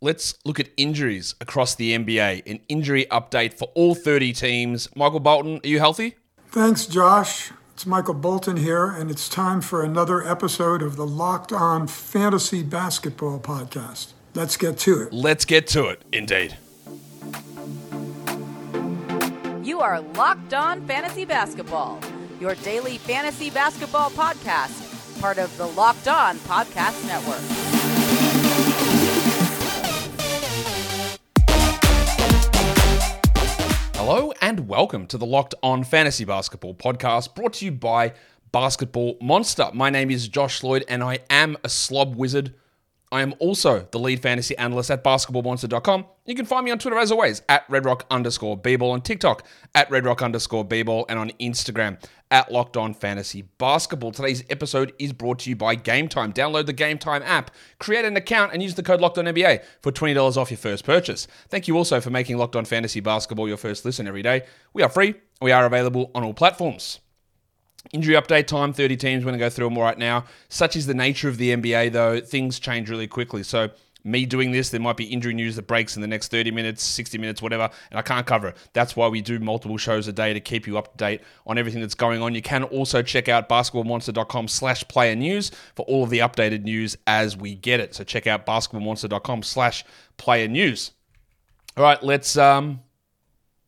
let's look at injuries across the NBA. An injury update for all 30 teams. Michael Bolton, are you healthy? Thanks, Josh. It's Michael Bolton here, and it's time for another episode of the Locked On Fantasy Basketball Podcast. Let's get to it. Let's get to it, indeed. You are Locked On Fantasy Basketball, your daily fantasy basketball podcast, part of the Locked On Podcast Network. Hello and welcome to the Locked On Fantasy Basketball podcast brought to you by Basketball Monster. My name is Josh Lloyd and I am a slob wizard. I am also the lead fantasy analyst at basketballmonster.com. You can find me on Twitter as always at redrock underscore bball, on TikTok at redrock underscore bball, and on Instagram at Locked On Fantasy Basketball. Today's episode is brought to you by Gametime. Download the Gametime app, create an account, and use the code Locked On NBA for $20 off your first purchase. Thank you also for making Locked On Fantasy Basketball your first listen every day. We are free. We are available on all platforms. Injury update time 30 teams. We're going to go through them right now. Such is the nature of the NBA, though, things change really quickly. So, me doing this, there might be injury news that breaks in the next 30 minutes, 60 minutes, whatever, and I can't cover it. That's why we do multiple shows a day to keep you up to date on everything that's going on. You can also check out basketballmonster.com slash player news for all of the updated news as we get it. So check out basketballmonster.com slash player news. All right, let's um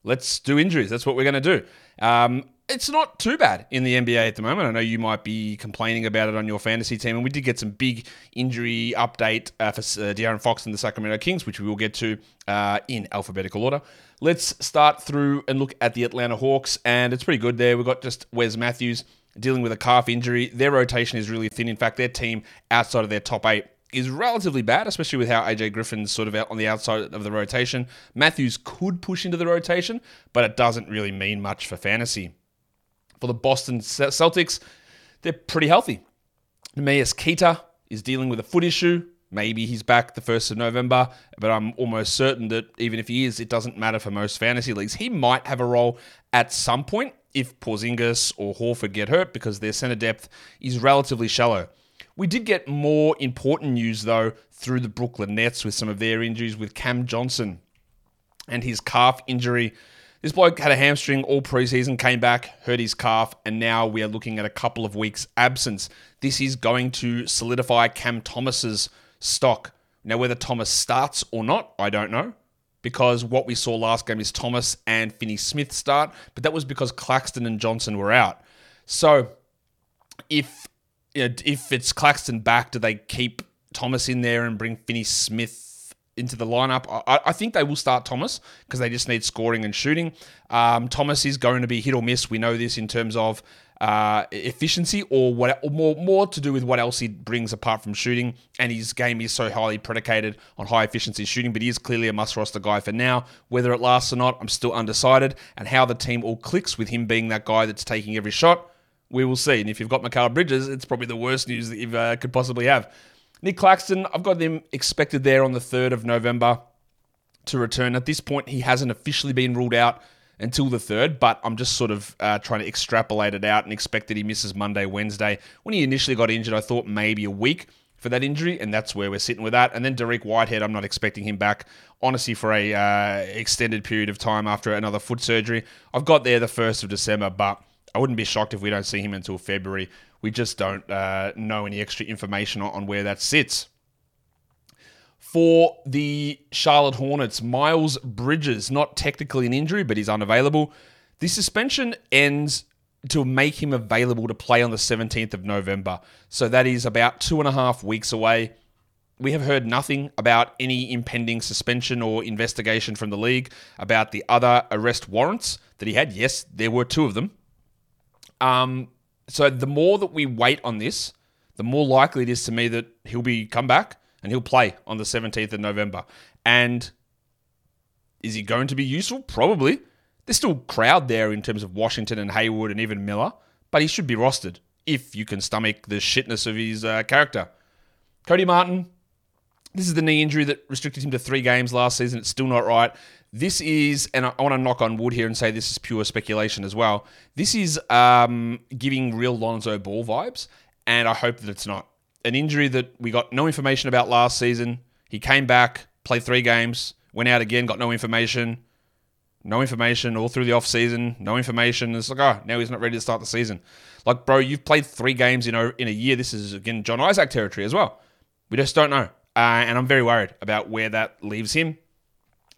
let's do injuries. That's what we're to do. Um, it's not too bad in the NBA at the moment. I know you might be complaining about it on your fantasy team, and we did get some big injury update uh, for uh, De'Aaron Fox and the Sacramento Kings, which we will get to uh, in alphabetical order. Let's start through and look at the Atlanta Hawks, and it's pretty good there. We've got just Wes Matthews dealing with a calf injury. Their rotation is really thin. In fact, their team outside of their top eight is relatively bad, especially with how AJ Griffin's sort of out on the outside of the rotation. Matthews could push into the rotation, but it doesn't really mean much for fantasy for the Boston Celtics, they're pretty healthy. Neemias Queta is dealing with a foot issue. Maybe he's back the 1st of November, but I'm almost certain that even if he is, it doesn't matter for most fantasy leagues. He might have a role at some point if Porzingis or Horford get hurt because their center depth is relatively shallow. We did get more important news, though, through the Brooklyn Nets with some of their injuries with Cam Johnson and his calf injury this bloke had a hamstring all preseason, came back, hurt his calf, and now we are looking at a couple of weeks' absence. This is going to solidify Cam Thomas's stock. Now, whether Thomas starts or not, I don't know. Because what we saw last game is Thomas and Finney Smith start, but that was because Claxton and Johnson were out. So, if you know, if it's Claxton back, do they keep Thomas in there and bring Finney Smith into the lineup. I, I think they will start Thomas because they just need scoring and shooting. Um, Thomas is going to be hit or miss. We know this in terms of uh, efficiency or what or more more to do with what else he brings apart from shooting. And his game is so highly predicated on high efficiency shooting, but he is clearly a must roster guy for now. Whether it lasts or not, I'm still undecided. And how the team all clicks with him being that guy that's taking every shot, we will see. And if you've got Mikal Bridges, it's probably the worst news that you uh, could possibly have. Nic Claxton, I've got him expected there on the 3rd of November to return. At this point, he hasn't officially been ruled out until the 3rd, but I'm just sort of uh, trying to extrapolate it out and expect that he misses Monday, Wednesday. When he initially got injured, I thought maybe a week for that injury, and that's where we're sitting with that. And then Dariq Whitehead, I'm not expecting him back, honestly, for a uh, extended period of time after another foot surgery. I've got there the 1st of December, but I wouldn't be shocked if we don't see him until February. We just don't uh, know any extra information on, where that sits. For the Charlotte Hornets, Miles Bridges, not technically an injury, but he's unavailable. The suspension ends to make him available to play on the 17th of November. So that is about two and a half weeks away. We have heard nothing about any impending suspension or investigation from the league about the other arrest warrants that he had. Yes, there were two of them. Um, so the more that we wait on this, the more likely it is to me that he'll be come back and he'll play on the 17th of November. And is he going to be useful? Probably. There's still crowd there in terms of Washington and Hayward and even Miller, but he should be rostered if you can stomach the shitness of his uh, character. Cody Martin, this is the knee injury that restricted him to three games last season. It's still not right. This is, and I, want to knock on wood here and say this is pure speculation as well. This is um, giving real Lonzo Ball vibes, and I hope that it's not. An injury that we got no information about last season. He came back, played three games, went out again, got no information. No information all through the off season. No information. It's like, oh, now he's not ready to start the season. Like, bro, you've played three games in a, in a year. This is again Jonathan Isaac territory as well. We just don't know, uh, and I'm very worried about where that leaves him.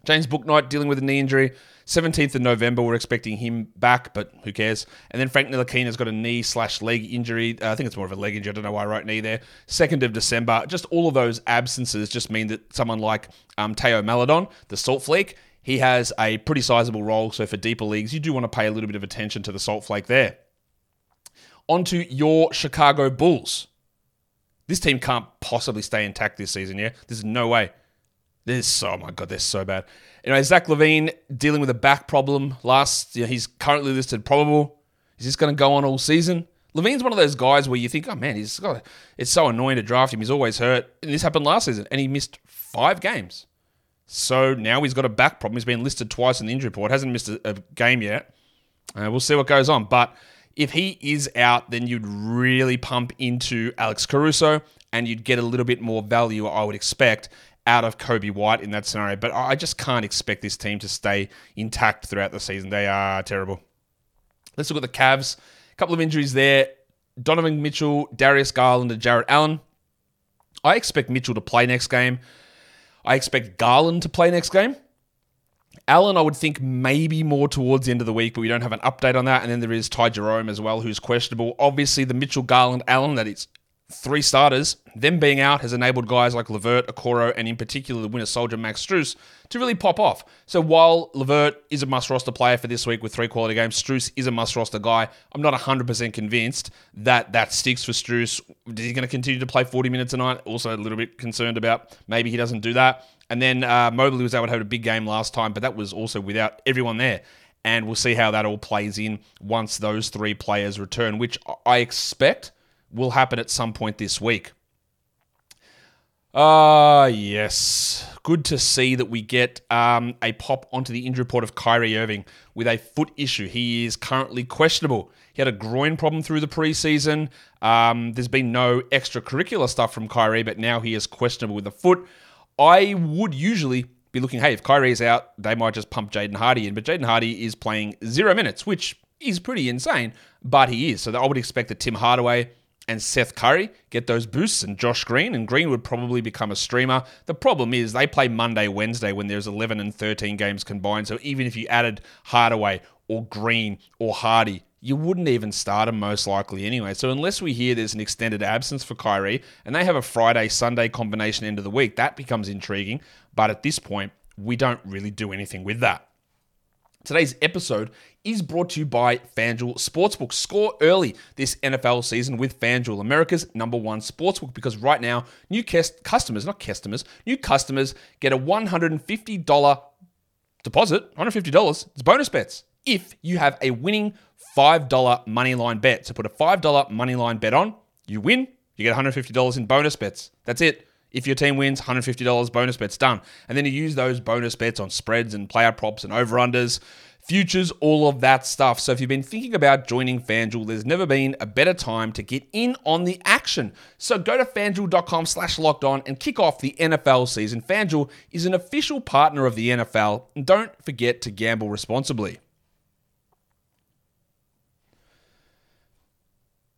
James Bouknight dealing with a knee injury. 17th of November, we're expecting him back, but who cares? And then Frank Ntilikina has got a knee slash leg injury. Uh, I think it's more of a leg injury. I don't know why I wrote knee there. 2nd of December. Just all of those absences just mean that someone like um, Theo Maledon, the salt flake, he has a pretty sizable role. So for deeper leagues, you do want to pay a little bit of attention to the salt flake there. On to your Chicago Bulls. This team can't possibly stay intact this season, yeah? There's no way. This, oh my god, they're so bad. Anyway, Zach LaVine dealing with a back problem. Last, you know, he's currently listed probable. Is this going to go on all season? LaVine's one of those guys where you think, oh man, he's got. It's so annoying to draft him. He's always hurt. And this happened last season, and he missed five games. So now he's got a back problem. He's been listed twice in the injury report. Hasn't missed a, a game yet. Uh, we'll see what goes on. But if he is out, then you'd really pump into Alex Caruso, and you'd get a little bit more value, I would expect, out of Coby White in that scenario. But I just can't expect this team to stay intact throughout the season. They are terrible. Let's look at the Cavs. A couple of injuries there. Donovan Mitchell, Darius Garland, and Jarrett Allen. I expect Mitchell to play next game. I expect Garland to play next game. Allen, I would think maybe more towards the end of the week, but we don't have an update on that. And then there is Ty Jerome as well, who's questionable. Obviously, the Mitchell Garland Allen, that is three starters, them being out has enabled guys like LeVert, Okoro, and in particular the winter soldier Max Strus to really pop off. So while LeVert is a must roster player for this week with three quality games, Strus is a must roster guy. I'm not 100% convinced that that sticks for Strus. Is he going to continue to play 40 minutes tonight? Also a little bit concerned about maybe he doesn't do that. And then uh, Mobley was able to have a big game last time, but that was also without everyone there. And we'll see how that all plays in once those three players return, which I expect will happen at some point this week. Ah, uh, yes. Good to see that we get um, a pop onto the injury report of Kyrie Irving with a foot issue. He is currently questionable. He had a groin problem through the preseason. Um, there's been no extracurricular stuff from Kyrie, but now he is questionable with a foot. I would usually be looking, hey, if Kyrie's out, they might just pump Jaden Hardy in. But Jaden Hardy is playing zero minutes, which is pretty insane, but he is. So I would expect that Tim Hardaway and Seth Curry get those boosts, and Josh Green, and Green would probably become a streamer. The problem is they play Monday, Wednesday when there's 11 and 13 games combined. So even if you added Hardaway or Green or Hardy, you wouldn't even start him most likely anyway. So unless we hear there's an extended absence for Kyrie and they have a Friday Sunday combination end of the week, that becomes intriguing. But at this point, we don't really do anything with that. Today's episode is brought to you by FanDuel Sportsbook. Score early this NFL season with FanDuel, America's number one sportsbook, because right now, new customers, not customers, new customers get a $150 deposit, $150. It's bonus bets if you have a winning $5 money line bet. So put a $5 money line bet on, you win, you get $150 in bonus bets. That's it. If your team wins, $150 bonus bets done. And then you use those bonus bets on spreads and player props and over-unders, futures, all of that stuff. So if you've been thinking about joining FanDuel, there's never been a better time to get in on the action. So go to FanDuel.com slash locked on and kick off the NFL season. FanDuel is an official partner of the NFL. And don't forget to gamble responsibly.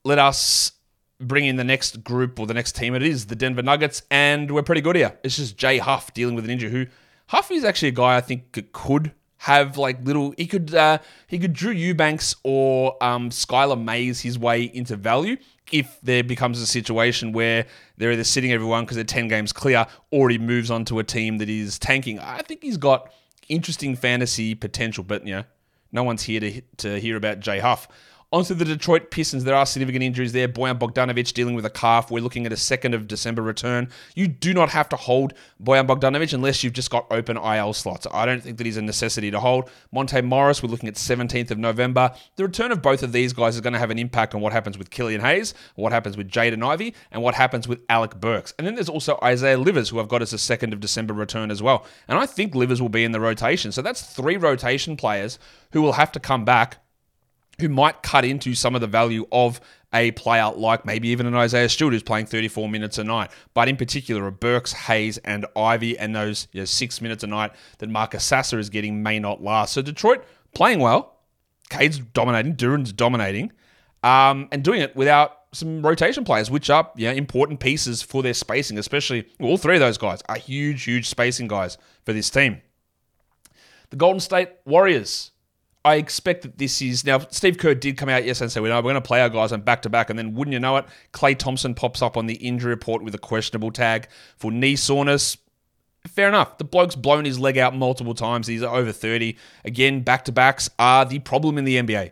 Let us bring in the next group or the next team. It is the Denver Nuggets, and we're pretty good here. It's just Jay Huff dealing with an injury. Who Huff is actually a guy I think could have like little. He could uh, he could Drew Eubanks or um, Skylar Mays his way into value if there becomes a situation where they're either sitting everyone because they're ten games clear, or he moves on to a team that is tanking. I think he's got interesting fantasy potential, but you know, no one's here to to hear about Jay Huff. Onto the Detroit Pistons. There are significant injuries there. Bojan Bogdanovic dealing with a calf. We're looking at a 2nd of December return. You do not have to hold Bojan Bogdanovic unless you've just got open IL slots. I don't think that he's a necessity to hold. Monte Morris, we're looking at 17th of November. The return of both of these guys is going to have an impact on what happens with Killian Hayes, what happens with Jaden Ivey, and what happens with Alec Burks. And then there's also Isaiah Livers, who I've got as a 2nd of December return as well. And I think Livers will be in the rotation. So that's three rotation players who will have to come back who might cut into some of the value of a player like maybe even an Isaiah Stewart who's playing 34 minutes a night. But in particular, a Burks, Hayes, and Ivey, and those you know, six minutes a night that Marcus Sasser is getting may not last. So Detroit playing well. Cade's dominating, Duren's dominating, um, and doing it without some rotation players, which are yeah, important pieces for their spacing, especially well, all three of those guys are huge, huge spacing guys for this team. The Golden State Warriors. I expect that this is now. Steve Kerr did come out yesterday and say, "We know we're going to play our guys on back to back," and then wouldn't you know it, Klay Thompson pops up on the injury report with a questionable tag for knee soreness. Fair enough. The bloke's blown his leg out multiple times. He's over 30. Again, back to backs are the problem in the NBA.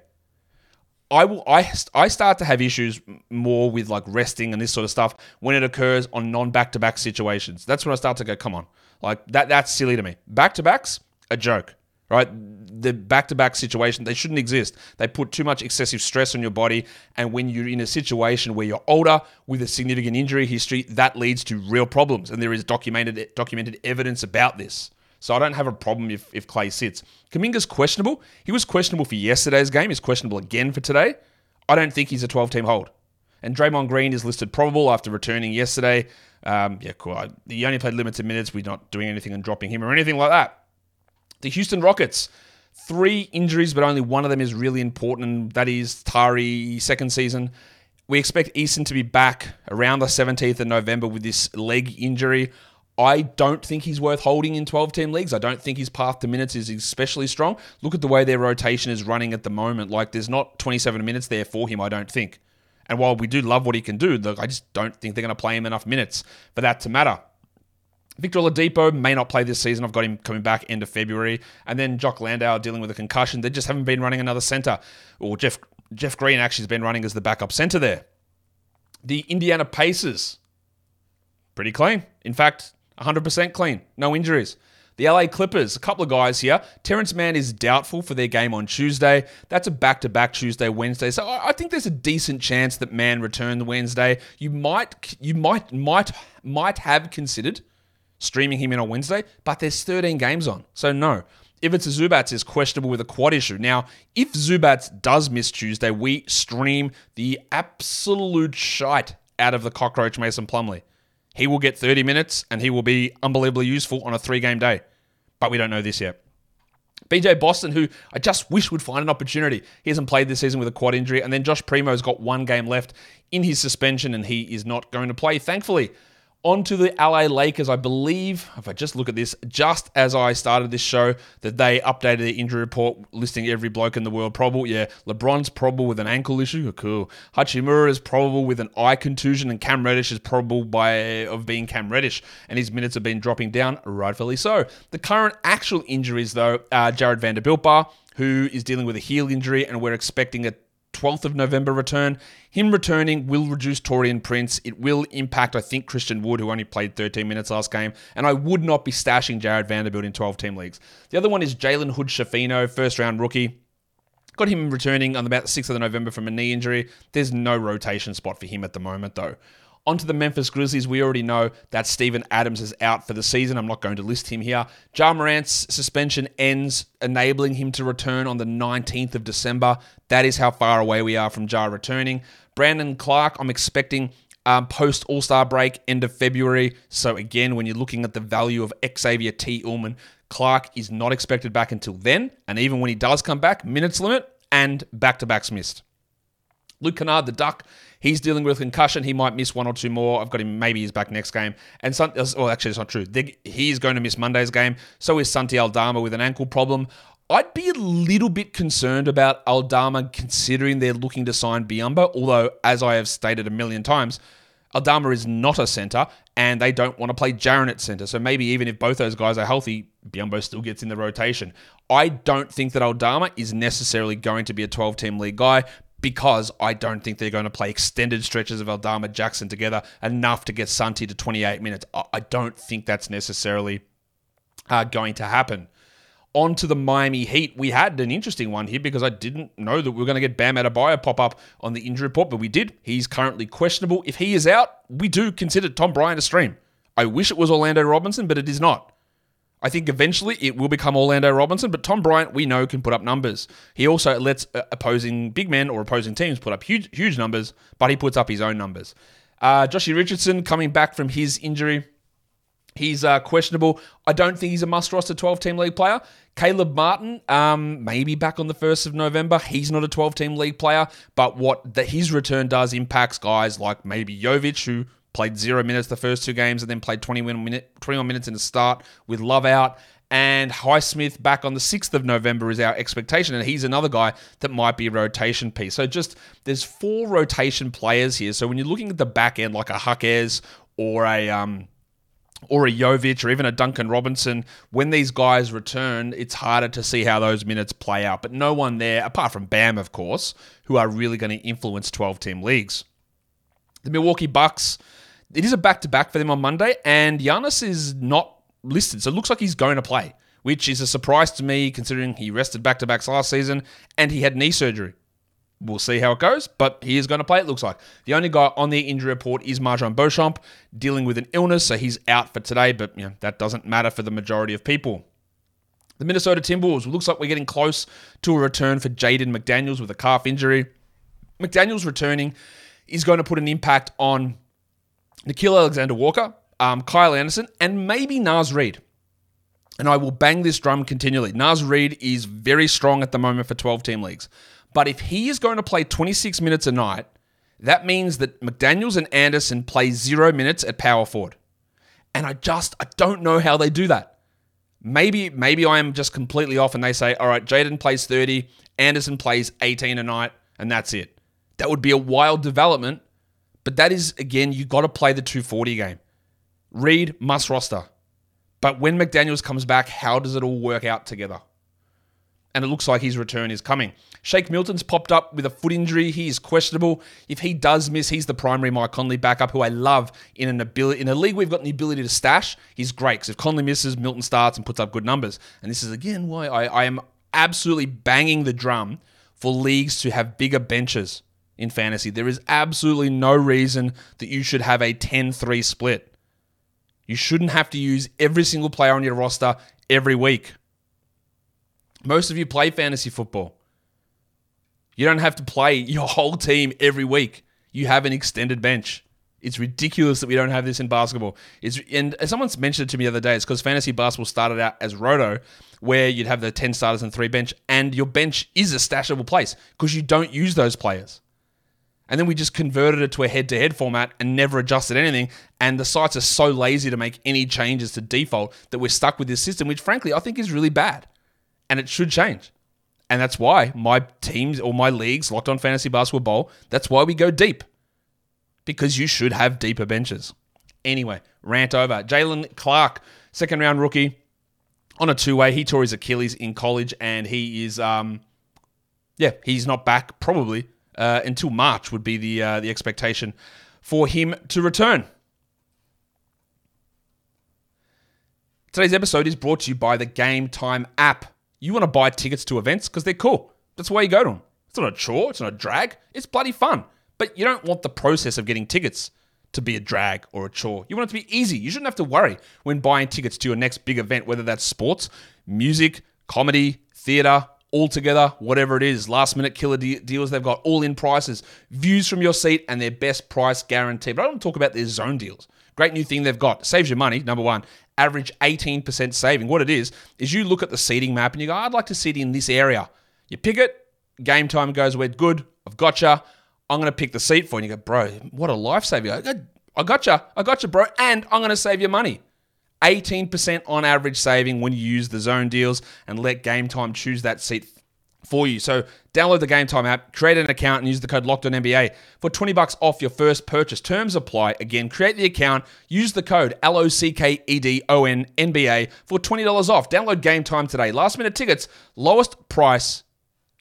I will I I start to have issues more with like resting and this sort of stuff when it occurs on non back to back situations. That's when I start to go, come on, like that that's silly to me. Back to backs, a joke right? The back to back situation, they shouldn't exist. They put too much excessive stress on your body. And when you're in a situation where you're older with a significant injury history, that leads to real problems. And there is documented documented evidence about this. So I don't have a problem if, if Klay sits. Kuminga's questionable. He was questionable for yesterday's game. He's questionable again for today. I don't think he's a 12 team hold. And Draymond Green is listed probable after returning yesterday. Um, yeah, cool. He only played limited minutes. We're not doing anything and dropping him or anything like that. The Houston Rockets, three injuries, but only one of them is really important, and that is Tari second season. We expect Eason to be back around the 17th of November with this leg injury. I don't think he's worth holding in 12 team leagues. I don't think his path to minutes is especially strong. Look at the way their rotation is running at the moment. Like, there's not 27 minutes there for him, I don't think. And while we do love what he can do, look, I just don't think they're going to play him enough minutes for that to matter. Victor Oladipo may not play this season. I've got him coming back end of February. And then Jock Landale dealing with a concussion. They just haven't been running another center. Or Jeff Jeff Green actually has been running as the backup center there. The Indiana Pacers, pretty clean. In fact, 100% clean. No injuries. The LA Clippers, a couple of guys here. Terance Mann is doubtful for their game on Tuesday. That's a back to back Tuesday, Wednesday. So I think there's a decent chance that Mann return the Wednesday. You might, you might, might, might have considered streaming him in on Wednesday, but there's 13 games on. So no. Ivica Zubac is questionable with a quad issue. Now, if Zubats does miss Tuesday, we stream the absolute shite out of the cockroach Mason Plumlee. He will get 30 minutes and he will be unbelievably useful on a three game day. But we don't know this yet. BJ Boston, who I just wish would find an opportunity. He hasn't played this season with a quad injury. And then Josh Primo's got one game left in his suspension and he is not going to play, thankfully. On to the LA Lakers, I believe, if I just look at this, just as I started this show, that they updated the injury report listing every bloke in the world probable. Yeah, LeBron's probable with an ankle issue. Oh, cool. Hachimura is probable with an eye contusion, and Cam Reddish is probable by of being Cam Reddish, and his minutes have been dropping down, rightfully so. The current actual injuries, though, are Jarred Vanderbilt Bar, who is dealing with a heel injury, and we're expecting a 12th of November return. Him returning will reduce Taurean Prince. It will impact, I think, Christian Wood, who only played 13 minutes last game. And I would not be stashing Jarred Vanderbilt in 12 team leagues. The other one is Jalen Hood Schifino, first round rookie. Got him returning on about the 6th of November from a knee injury. There's no rotation spot for him at the moment, though. Onto the Memphis Grizzlies, we already know that Steven Adams is out for the season. I'm not going to list him here. Ja Morant's suspension ends, enabling him to return on the 19th of December. That is how far away we are from Ja returning. Brandon Clarke, I'm expecting um, post All Star break, end of February. So again, when you're looking at the value of Xavier T. Ullman, Clarke is not expected back until then. And even when he does come back, minutes limit and back to backs missed. Luke Kennard, the Duck, he's dealing with concussion. He might miss one or two more. I've got him. Maybe he's back next game. And some, well, actually, it's not true. he's going to miss Monday's game. So is Santi Aldama with an ankle problem. I'd be a little bit concerned about Aldama considering they're looking to sign Biombo, Although, as I have stated a million times, Aldama is not a center, and they don't want to play Jaren at center. So maybe even if both those guys are healthy, Biombo still gets in the rotation. I don't think that Aldama is necessarily going to be a 12 team league guy, because I don't think they're going to play extended stretches of Aldama Jackson together enough to get Santi to 28 minutes. I don't think that's necessarily uh, going to happen. On to the Miami Heat. We had an interesting one here because I didn't know that we were going to get Bam Adebayo pop up on the injury report, but we did. He's currently questionable. If he is out, we do consider Tom Bryant a stream. I wish it was Orlando Robinson, but it is not. I think eventually it will become Orlando Robinson, but Tom Bryant, we know, can put up numbers. He also lets uh, opposing big men or opposing teams put up huge, huge numbers, but he puts up his own numbers. Uh, Richardson coming back from his injury. He's uh, questionable. I don't think he's a must roster 12 team league player. Caleb Martin, um, maybe back on the 1st of November. He's not a 12 team league player, but what the, his return does impacts guys like maybe Jovic, who played zero minutes the first two games and then played 21, minute, 21 minutes in the start with Love out. And Highsmith back on the 6th of November is our expectation. And he's another guy that might be a rotation piece. So just there's four rotation players here. So when you're looking at the back end, like a Huckers or a um, or a Jovic or even a Duncan Robinson, when these guys return, it's harder to see how those minutes play out. But no one there, apart from Bam, of course, who are really going to influence 12 team leagues. The Milwaukee Bucks, it is a back to back for them on Monday, and Giannis is not listed. So it looks like he's going to play, which is a surprise to me considering he rested back to backs last season and he had knee surgery. We'll see how it goes, but he is going to play, it looks like. The only guy on the injury report is MarJon Beauchamp, dealing with an illness, so he's out for today, but you know, that doesn't matter for the majority of people. The Minnesota Timberwolves, looks like we're getting close to a return for Jaden McDaniels with a calf injury. McDaniels returning is going to put an impact on Nickeil Alexander Walker, um, Kyle Anderson, and maybe Naz Reid. And I will bang this drum continually. Naz Reid is very strong at the moment for 12 team leagues. But if he is going to play 26 minutes a night, that means that McDaniels and Anderson play zero minutes at power forward. And I just I don't know how they do that. Maybe maybe I am just completely off and they say, all right, Jaden plays 30, Anderson plays 18 a night, and that's it. That would be a wild development but that is, again, you got to play the 240 game. Reid must roster. But when McDaniels comes back, how does it all work out together? And it looks like his return is coming. Shake Milton's popped up with a foot injury. He is questionable. If he does miss, he's the primary Mike Conley backup, who I love in an ability in a league we've got the ability to stash. He's great because if Conley misses, Milton starts and puts up good numbers. And this is again why I, I am absolutely banging the drum for leagues to have bigger benches in fantasy. There is absolutely no reason that you should have a 10 3 split. You shouldn't have to use every single player on your roster every week. Most of you play fantasy football. You don't have to play your whole team every week. You have an extended bench. It's ridiculous that we don't have this in basketball. It's and someone's mentioned it to me the other day. It's because fantasy basketball started out as roto, where you'd have the ten starters and three bench, and your bench is a stashable place because you don't use those players. And then we just converted it to a head to head format and never adjusted anything. And the sites are so lazy to make any changes to default that we're stuck with this system, which frankly I think is really bad. And it should change. And that's why my teams or my leagues, Locked on Fantasy Basketball Bowl, that's why we go deep. Because you should have deeper benches. Anyway, rant over. Jalen Clark, second round rookie on a two way. He tore his Achilles in college and he is, um, yeah, he's not back probably uh, until March would be the uh, the expectation for him to return. Today's episode is brought to you by the Gametime app. You want to buy tickets to events because they're cool. That's why you go to them. It's not a chore. It's not a drag. It's bloody fun. But you don't want the process of getting tickets to be a drag or a chore. You want it to be easy. You shouldn't have to worry when buying tickets to your next big event, whether that's sports, music, comedy, theater, all together, whatever it is, last minute killer de- deals they've got, all in prices, views from your seat, and their best price guarantee. But I don't talk about their zone deals. Great new thing they've got. Saves you money, number one. Average 18% saving. What it is, is you look at the seating map and you go, I'd like to sit in this area. You pick it, Gametime goes, we're good, I've gotcha. I'm going to pick the seat for you. And you go, bro, what a lifesaver. I go, I gotcha. I got you, bro. And I'm going to save you money. 18% on average saving when you use the zone deals and let Gametime choose that seat for you. So download the Gametime app, create an account, and use the code LOCKEDONNBA for 20 bucks off your first purchase. Terms apply. Again, create the account, use the code L-O-C-K-E-D-O-N-N-B-A for $20 off. Download Gametime today. Last minute tickets, lowest price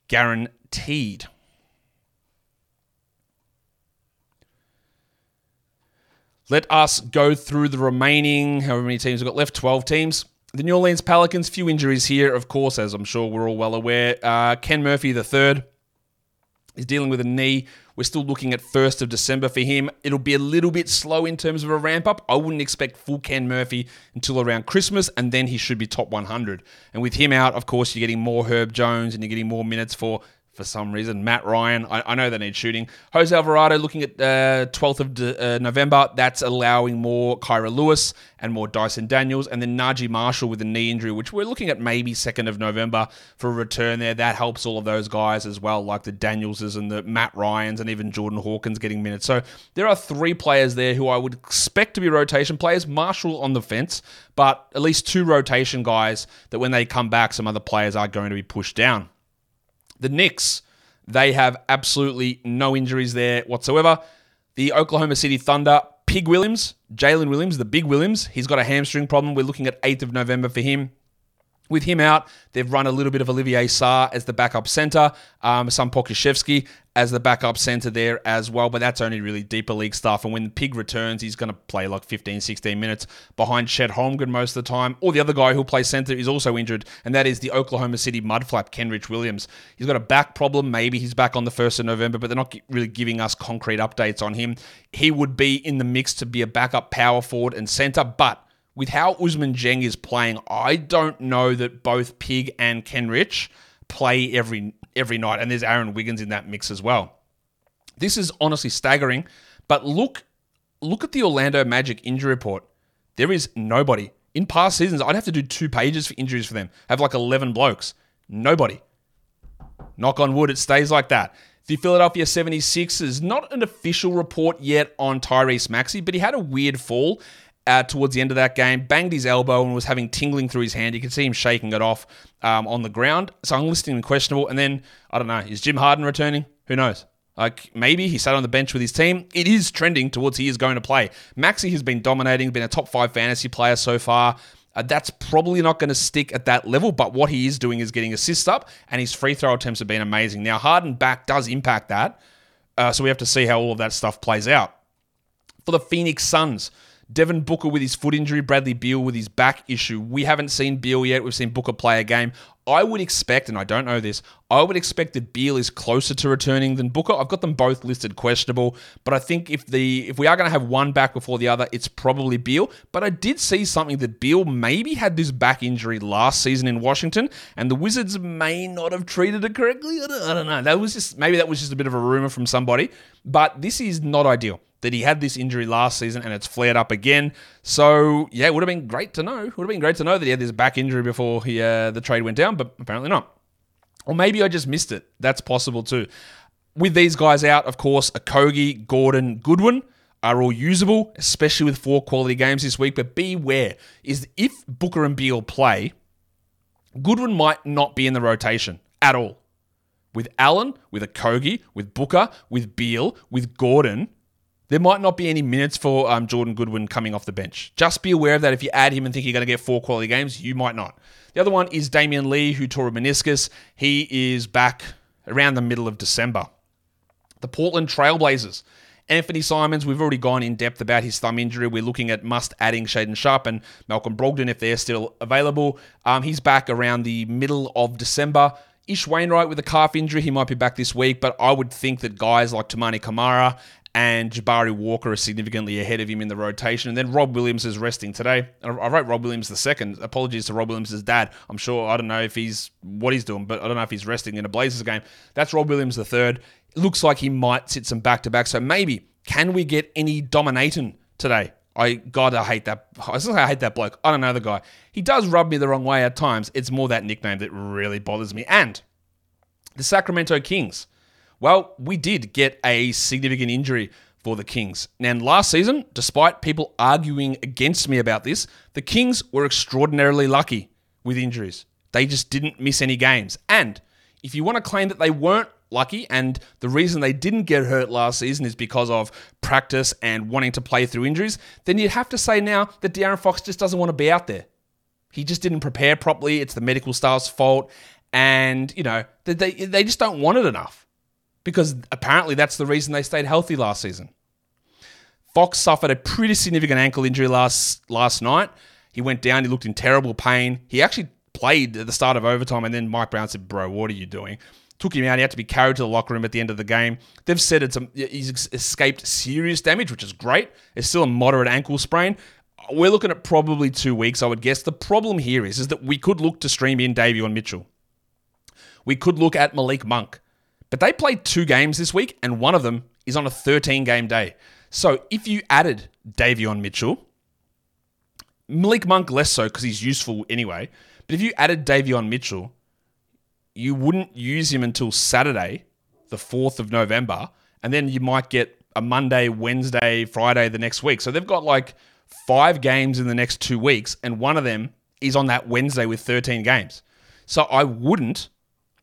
guaranteed. Let us go through the remaining, however many teams we've got left, 12 teams. The New Orleans Pelicans, few injuries here, of course, as I'm sure we're all well aware. Uh, Ken Murphy III is dealing with a knee. We're still looking at 1st of December for him. It'll be a little bit slow in terms of a ramp up. I wouldn't expect full Ken Murphy until around Christmas, and then he should be top 100. And with him out, of course, you're getting more Herb Jones and you're getting more minutes for for some reason. Matt Ryan, I, I know they need shooting. Jose Alvarado looking at uh, 12th of uh, November. That's allowing more Kira Lewis and more Dyson Daniels. And then Naji Marshall with a knee injury, which we're looking at maybe 2nd of November for a return there. That helps all of those guys as well, like the Danielses and the Matt Ryans and even Jordan Hawkins getting minutes. So there are three players there who I would expect to be rotation players. Marshall on the fence, but at least two rotation guys that when they come back, some other players are going to be pushed down. The Knicks, they have absolutely no injuries there whatsoever. The Oklahoma City Thunder, Pig Williams, Jalen Williams, the big Williams, he's got a hamstring problem. We're looking at 8th of November for him. With him out, they've run a little bit of Olivier Sarr as the backup center, um, some Pokusevski as the backup center there as well, but that's only really deeper league stuff. And when Pig returns, he's going to play like 15, 16 minutes behind Chet Holmgren most of the time. Or the other guy who'll play center is also injured, and that is the Oklahoma City mudflap, Kenrich Williams. He's got a back problem. Maybe he's back on the 1st of November, but they're not really giving us concrete updates on him. He would be in the mix to be a backup power forward and center, but with how Ousmane Dieng is playing, I don't know that both Pig and Kenrich play every every night. And there's Aaron Wiggins in that mix as well. This is honestly staggering. But look, look at the Orlando Magic injury report. There is nobody. In past seasons, I'd have to do two pages for injuries for them. Have like 11 blokes. Nobody. Knock on wood, it stays like that. The Philadelphia 76ers, not an official report yet on Tyrese Maxey, but he had a weird fall uh, towards the end of that game, banged his elbow and was having tingling through his hand. You could see him shaking it off um, on the ground. So I'm listing him questionable. And then, I don't know, is Jim Harden returning? Who knows? Like maybe he sat on the bench with his team. It is trending towards he is going to play. Maxey has been dominating, been a top five fantasy player so far. Uh, that's probably not going to stick at that level, but what he is doing is getting assists up, and his free throw attempts have been amazing. Now, Harden back does impact that, uh, so we have to see how all of that stuff plays out. For the Phoenix Suns, Devin Booker with his foot injury, Bradley Beal with his back issue. We haven't seen Beal yet. We've seen Booker play a game. I would expect, and I don't know this, I would expect that Beal is closer to returning than Booker. I've got them both listed questionable, but I think if the if we are going to have one back before the other, it's probably Beal. But I did see something that Beal maybe had this back injury last season in Washington, and the Wizards may not have treated it correctly. I don't, I don't know. That was just maybe that was just a bit of a rumor from somebody, but this is not ideal that he had this injury last season and it's flared up again. So yeah, it would have been great to know. Would have been great to know that he had this back injury before he uh, the trade went down, but apparently not. Or maybe I just missed it. That's possible too. With these guys out, of course, Okogie, Gordon, Goodwin are all usable, especially with four quality games this week. But beware, is if Booker and Beal play, Goodwin might not be in the rotation at all. With Allen, with Okogie, with Booker, with Beal, with Gordon, there might not be any minutes for um, Jordan Goodwin coming off the bench. Just be aware of that. If you add him and think you're going to get four quality games, you might not. The other one is Damion Lee, who tore a meniscus. He is back around the middle of December. The Portland Trailblazers. Anfernee Simons, we've already gone in depth about his thumb injury. We're looking at must adding Shaedon Sharpe and Malcolm Brogdon if they're still available. Um, he's back around the middle of December. Ish Wainwright with a calf injury, he might be back this week, but I would think that guys like Toumani Camara and Jabari Walker is significantly ahead of him in the rotation. And then Rob Williams is resting today. I wrote Rob Williams the second. Apologies to Rob Williams' dad. I'm sure I don't know if he's what he's doing, but I don't know if he's resting in a Blazers game. That's Rob Williams the third. It looks like he might sit some back to back. So maybe can we get any dominating today? I God, I hate that. I I hate that bloke. I don't know the guy. He does rub me the wrong way at times. It's more that nickname that really bothers me. And the Sacramento Kings. Well, we did get a significant injury for the Kings. And last season, despite people arguing against me about this, the Kings were extraordinarily lucky with injuries. They just didn't miss any games. And if you want to claim that they weren't lucky and the reason they didn't get hurt last season is because of practice and wanting to play through injuries, then you'd have to say now that De'Aaron Fox just doesn't want to be out there. He just didn't prepare properly. It's the medical staff's fault. And, you know, they, they just don't want it enough because apparently that's the reason they stayed healthy last season. Fox suffered a pretty significant ankle injury last last night. He went down. He looked in terrible pain. He actually played at the start of overtime, and then Mike Brown said, "Bro, what are you doing?" took him out. He had to be carried to the locker room at the end of the game. They've said it's a, he's escaped serious damage, which is great. It's still a moderate ankle sprain. We're looking at probably two weeks, I would guess. The problem here is, is that we could look to stream in Davion Mitchell. We could look at Malik Monk. But they played two games this week, and one of them is on a 13 game day. So if you added Davion Mitchell, Malik Monk less so because he's useful anyway, but if you added Davion Mitchell, you wouldn't use him until Saturday, the 4th of November, and then you might get a Monday, Wednesday, Friday the next week. So they've got like five games in the next two weeks, and one of them is on that Wednesday with 13 games. So I wouldn't,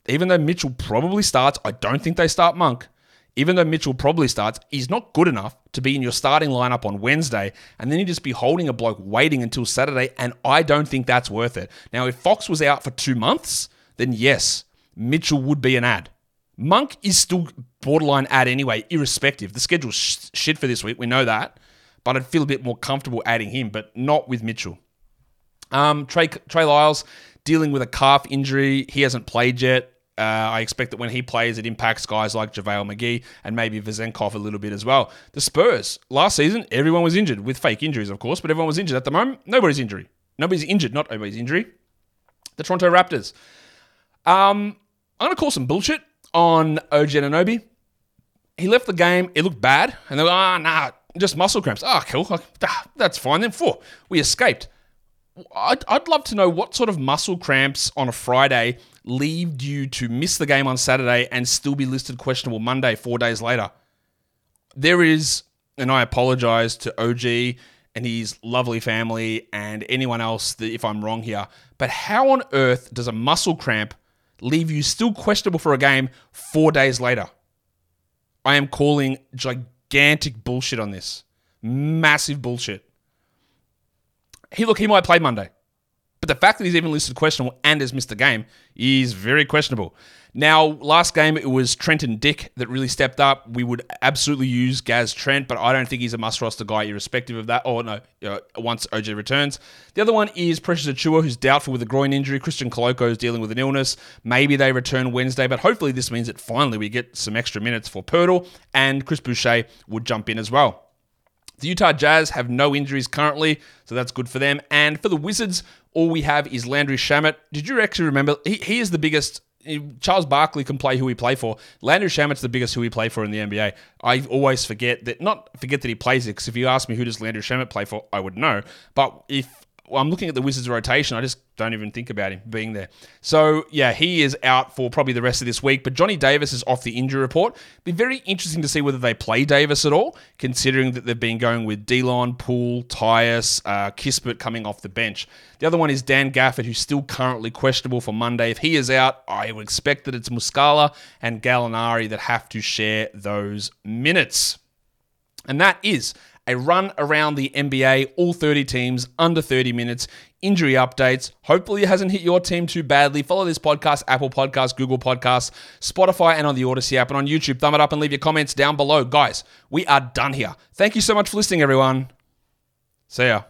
even though Mitchell probably starts, I don't think they start Monk. Even though Mitchell probably starts, he's not good enough to be in your starting lineup on Wednesday, and then you just be holding a bloke waiting until Saturday, and I don't think that's worth it. Now, if Fox was out for two months, then yes, Mitchell would be an ad. Monk is still borderline ad anyway, irrespective. The schedule's shit for this week, we know that, but I'd feel a bit more comfortable adding him, but not with Mitchell. Um, Trey, Trey Lyles dealing with a calf injury. He hasn't played yet. Uh, I expect that when he plays, it impacts guys like JaVale McGee and maybe Vezenkov a little bit as well. The Spurs, last season, everyone was injured, with fake injuries, of course, but everyone was injured. At the moment, nobody's injury. Nobody's injured, not nobody's injury. The Toronto Raptors. Um, I'm going to call some bullshit on OG Anunoby. He left the game. It looked bad. And they were, ah, oh, nah, just muscle cramps. Ah, oh, cool. Ah, that's fine then. Four. We escaped. I'd, I'd love to know what sort of muscle cramps on a Friday lead you to miss the game on Saturday and still be listed questionable Monday, four days later. There is, and I apologize to OG and his lovely family and anyone else that if I'm wrong here, but how on earth does a muscle cramp leave you still questionable for a game four days later? I am calling gigantic bullshit on this. Massive bullshit. He look, he might play Monday. But the fact that he's even listed questionable and has missed a game is very questionable. Now, last game it was Trent and Dick that really stepped up. We would absolutely use Gaz Trent, but I don't think he's a must roster guy, irrespective of that. Or no, uh, once OG returns. The other one is Precious Achiuwa, who's doubtful with a groin injury. Christian Koloko is dealing with an illness. Maybe they return Wednesday, but hopefully this means that finally we get some extra minutes for Poeltl and Chris Boucher would jump in as well. The Utah Jazz have no injuries currently, so that's good for them. And for the Wizards, all we have is Landry Shamet. Did you actually remember? He, he is the biggest. Charles Barkley can play who he play for. Landry Shamet's the biggest who he play for in the NBA. I always forget that, not forget that he plays it, because if you ask me who does Landry Shamet play for, I would know. But if I'm looking at the Wizards rotation. I just don't even think about him being there. So, yeah, he is out for probably the rest of this week. But Johnny Davis is off the injury report. Be very interesting to see whether they play Davis at all, considering that they've been going with Delon, Poole, Tyus, uh, Kispert coming off the bench. The other one is Dan Gafford, who's still currently questionable for Monday. If he is out, I would expect that it's Muscala and Gallinari that have to share those minutes. And that is a run around the NBA, all 30 teams, under 30 minutes, injury updates. Hopefully, it hasn't hit your team too badly. Follow this podcast, Apple Podcasts, Google Podcasts, Spotify, and on the Audacy app. And on YouTube, thumb it up and leave your comments down below. Guys, we are done here. Thank you so much for listening, everyone. See ya.